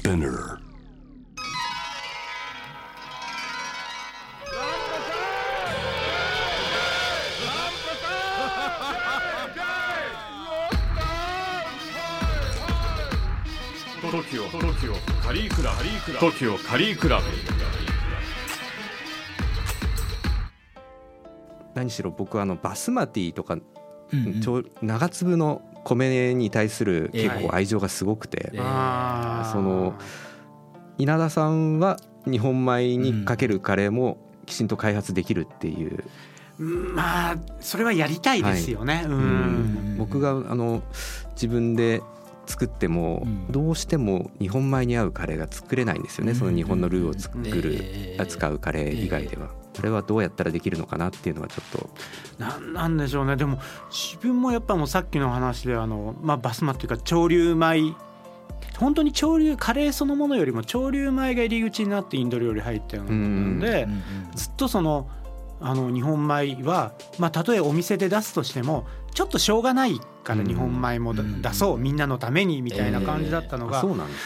Spinner. トキオトキオカリークラブトキオカリークラブ何しろ僕はあのバスマティとかうんうん長粒の米に対する結構愛情がすごくて、ええあー。その稲田さんは日本米にかけるカレーもきちんと開発できるっていう、うんまあそれはやりたいですよね、ううん。ん。僕があの自分で作ってもうん。どうしても日本米に合うカレーが作れないんですよね、うん。その日本のルーを作る、ええ。使うカレー以外では。それはどうやったらできるのかなっていうのはちょっと。なんなんでしょうね。でも自分もやっぱもうさっきの話であの、まあ、バスマっていうか潮流米。本当に潮流カレーそのものよりも潮流米が入り口になってインド料理入ったようなものなんで、ずっとそのあの日本米は、まあ、たとえお店で出すとしてもちょっとしょうがないからうん。日本米もだうん。出そうみんなのためにみたいな感じだったのが。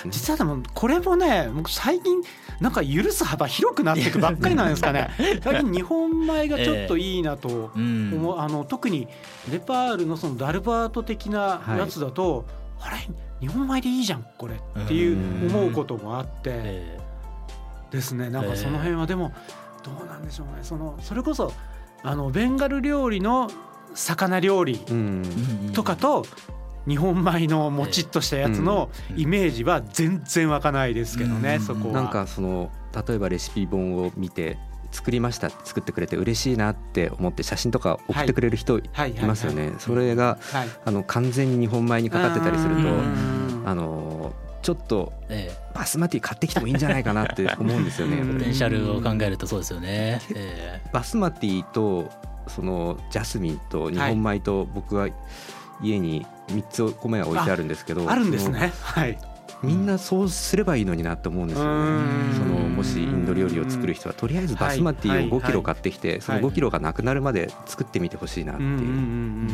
実はでもこれもね僕最近なんか許す幅広くなっていくばっかりなんですかね。最近日本米がちょっといいなとうん。思うあの特にネパールのそのダルバート的なやつだと、あれ？日本米でいいじゃんこれっていう思うこともあって。えですね。なんかその辺はでもどうなんでしょうね。そのそれこそあのベンガル料理の魚料理とかと日本米のもちっとしたやつのうん。イメージは全然湧かないですけどね、うん。そこは。なんかその例えばレシピ本を見て作りました作ってくれて嬉しいなって思って写真とか送ってくれる人い。ますよね。それがはい、あの完全に日本米にかかってたりするとうん。あのちょっとえバスマティ買ってきてもいいんじゃないかなって 思うんですよね。ポテンシャルを考えるとそうですよね。えバスマティとそのジャスミンと日本米と僕は家に3つ米が置いてあるんですけどあるんですね。はい。みんなそうすればいいのになって思うんですようね。ん。そのもしインド料理を作る人はとりあえずバスマティを5キロ買ってきてその5キロがなくなるまで作ってみてほしいなっていう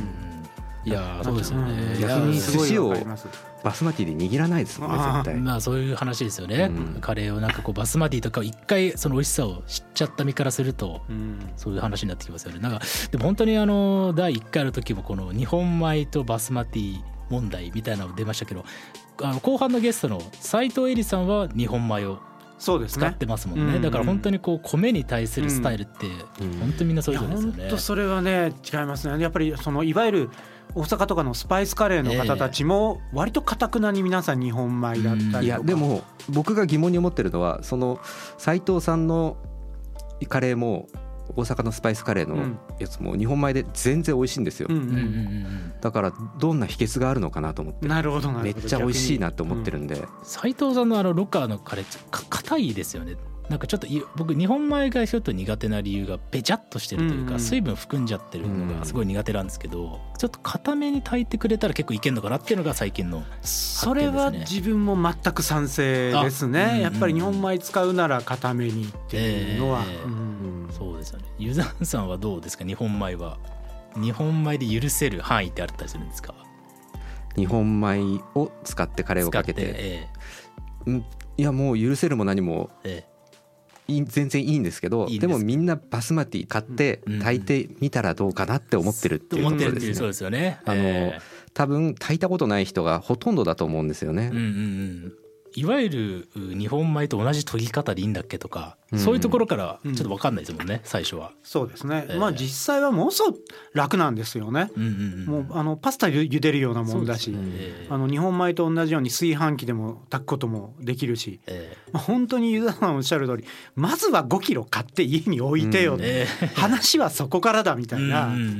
いやーそうですよね。逆に寿司をバスマティで握らないですもんね絶対。まあそういう話ですよね、うん。カレーをなんかこうバスマティとかを一回その美味しさを知っちゃった身からするとうん。そういう話になってきますよね。なんかでも本当にあの第1回の時もこの日本米とバスマティ問題みたいなの出ましたけどあの後半のゲストの斉藤恵里さんは日本米を使っ。てますもんねうんだから本当にこう米に対するスタイルってうん本当にみんなそれぞれですよね本当それはね違いますね。やっぱりそのいわゆる大阪とかのスパイスカレーの方たちも割とかたくなに皆さん日本米だったりとか。いやでも僕が疑問に思ってるのはその斉藤さんのカレーも大阪のスパイスカレーのうん。やつも日本米で全然美味しいんですよ、うんううんうんうん。んだからどんな秘訣があるのかなと思って。なるほどな。るほど。めっちゃ美味しいなって思ってるんで、斉藤さん。のあのロッカーのカレーか硬いですよねなん。かちょっとい僕日本米がちょっと苦手な理由がべちゃっとしてるというか、うん。うん。水分含ん。じゃってるのがすごい苦手なん。ですけど、ちょっと硬めに炊いてくれたら結構いけん。のかなっていうのが最近のそれは自分も全く賛成ですあうん。ね。やっぱり日本米使うなら固めにっていうのは。ええうん。うんそうですよね。ユザンさんはどうですか？日本米は。日本米で許せる範囲ってあったりするんですか？日本米を使ってカレーをかけて。えうん。いやもう許せるも何もええ。全然いいんですけどでもみんなバスマティ買ってうん炊いてみたらどうかなって思ってるっていうところですそうですよね。あのえ多分炊いたことない人がほとんどだと思うんですよね。えうんうんうんいわゆるう日本米と同じ研ぎ方でいいんだっけとか、うん。そういうところからちょっと分かんないですもんね、最初は。そうですね。ええ。まあ実際はものすごく楽なんですよね。うんうんうん、もうあのパスタゆ茹でるようなもんだし、ねええあの日本米と同じように炊飯器でも炊くこともできるし、えまあ、本当にユダさんおっしゃる通りまずは5キロ買って家に置いてよ、ええ。話はそこからだみたいな、うんうんうんうんう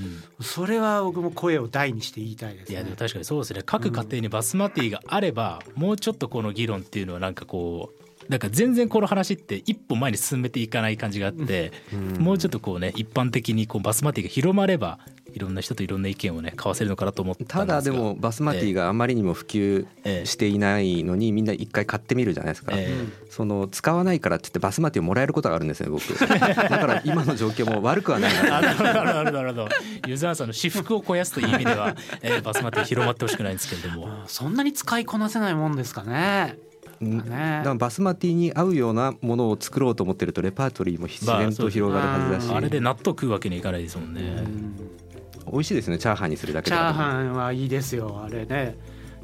んそれは僕も声を大にして言いたいですね。いやでも確かにそうですね各家庭にバスマティがあれば、もうちょっとこの議論っていうのはなんかこうなんか全然この話って一歩前に進めていかない感じがあって、もうちょっとこうね一般的にこうバスマティが広まればいろんな人といろんな意見をね交わせるのかなと思ったたんですが。だでもバスマティがあまりにも普及していないのにみんな一回買ってみるじゃないですか、えその使わないからって言ってバスマティをもらえることがあるんですよ僕。だから今の状況も悪くはないな。あなるほどなるほどなるほど。ユーザーさんの私服を肥やすという意味では、えーバスマティ広まってほしくないんですけれども。うんそんなに使いこなせないもんですかね。うん。ね。だからバスマティに合うようなものを作ろうと思ってるとレパートリーも自然と広がるはずだし、まあれで納豆食うわけにいかないですもんね、うん。美味しいですねチャーハンにするだけチャーハンはいいですよあれね。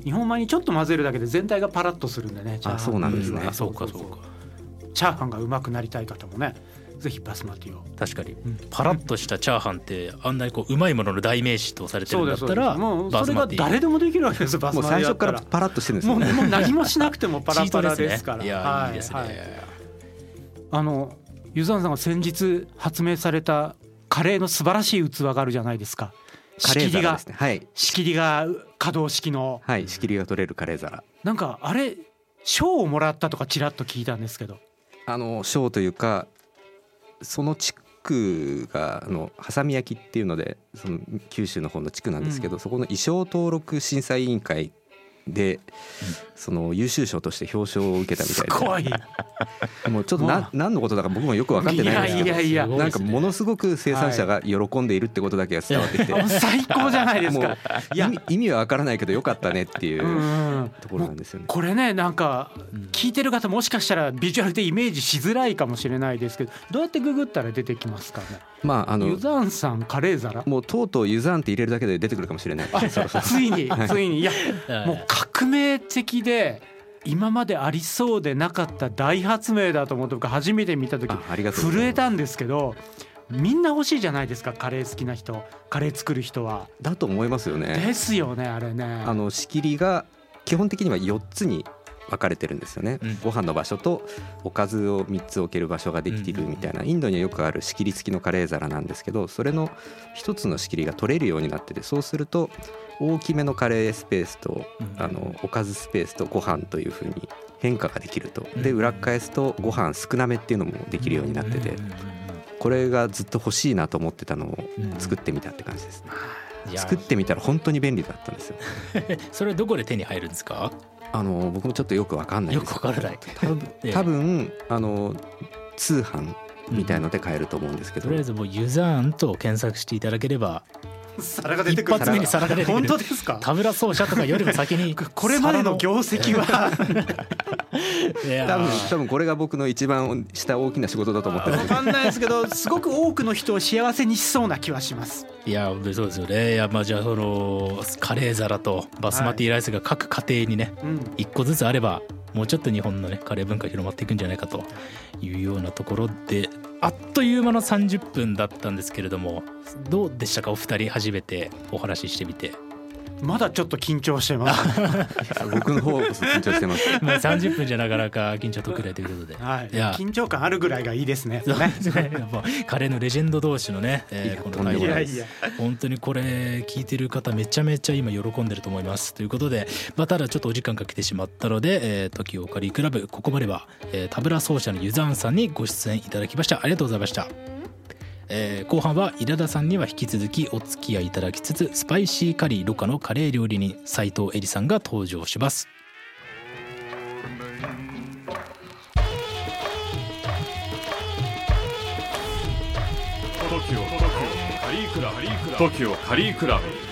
日本米にちょっと混ぜるだけで全体がパラッとするんでねあそうなんですね。あそうかそうか。チャーハンがうまくなりたい方もねぜひバスマティを。確かに。ん。パラッとしたチャーハンってあんなにこううまいものの代名詞とされてるんだったらもうそれが誰でもできるわけですよバスもうマティ最初からパラッとしてるんですよ。ねもう何もしなくてもパラパラですから。いや、、はいいですね、はい。あのユザンさんが先日発明されたカレーの素晴らしい器があるじゃないですか。カレー仕切りがねはい。仕切りが可動式の。はい仕切りが取れるカレー皿。なんかあれ賞をもらったとかちらっと聞いたんですけど。あの賞というかその地区があのハサミ焼きっていうのでその九州の方の地区なんですけど、そこの衣装登録審査委員会で、その優秀賞として表彰を受けたみすたいごい。でもうちょっとな何のことだか僕もよく分かってないんですけどいやいやいや。なんかものすごく生産者が喜んでいるってことだけが伝わってきて、最高じゃないですか。意味意味は分からないけどよかったねっていう。うんうんところなんですよね。これねなんかうん聞いてる方もしかしたらビジュアルでイメージしづらいかもしれないですけどどうやってググったら出てきますかね？まああのユザンさんカレー皿もうとうとうユザーンって入れるだけで出てくるかもしれない。ついにはいついにいやはいもう革命的で今までありそうでなかった大発明だと思って僕初めて見た時震えたんですけどみんな欲しいじゃないですか？カレー好きな人カレー作る人は。だと思いますよね。ですよねあれね。あの仕切りが基本的には4つに分かれてるんですよね、うん。ご飯の場所とおかずを3つ置ける場所ができているみたいな。インドにはよくある仕切り付きのカレー皿なんですけどそれの1つの仕切りが取れるようになっててそうすると大きめのカレースペースとうん。あのおかずスペースとご飯というふうに変化ができると。でうん。裏返すとご飯少なめっていうのもできるようになっててこれがずっと欲しいなと思ってたのをうん。作ってみたって感じですね作ってみたら本当に便利だったんですよ。それはどこで手に入るんですか？あの僕もちょっとよくわかんないよですくわからない。多分 あの通販みたいので買えると思うんですけど、とりあえずもうユザーンと検索していただければ皿が出てくる。一発目に皿が出てくる。本当ですか？タブラ奏者とかよりも先にこれまでの業績は 多分多分これが僕の一番した大きな仕事だと思ってる。ん分かんないですけどすごく多くの人を幸せにしそうな気はします。いや本当にそうですよね。いやまあじゃあそのカレー皿とバスマティライスが各家庭にねうん。一個ずつあればもうちょっと日本のねカレー文化広まっていくんじゃないかというようなところであっという間の30分だったんですけれどもどうでしたか？お二人初めてお話ししてみてまだちょっと緊張してます。僕の方こそ緊張してます。まあ30分じゃなかなか緊張特例ということで。はい、いや。緊張感あるぐらいがいいですね。そう。ですね。やっぱカレーのレジェンド同士のね、えーこのとんでもないいやいや。本当にこれ聞いてる方めちゃめちゃ今喜んでると思います。ということで、まあ、ただちょっとお時間かけてしまったので、えー、時をお借りクラブここまでは、えータブラ奏者のユザーンさんにご出演いただきました。ありがとうございました、えー後半は稲田さんには引き続きお付き合いいただきつつスパイシーカリーろ過のカレー料理人斉藤恵里さんが登場します。トキオカリークラ TOKIO カリークラブ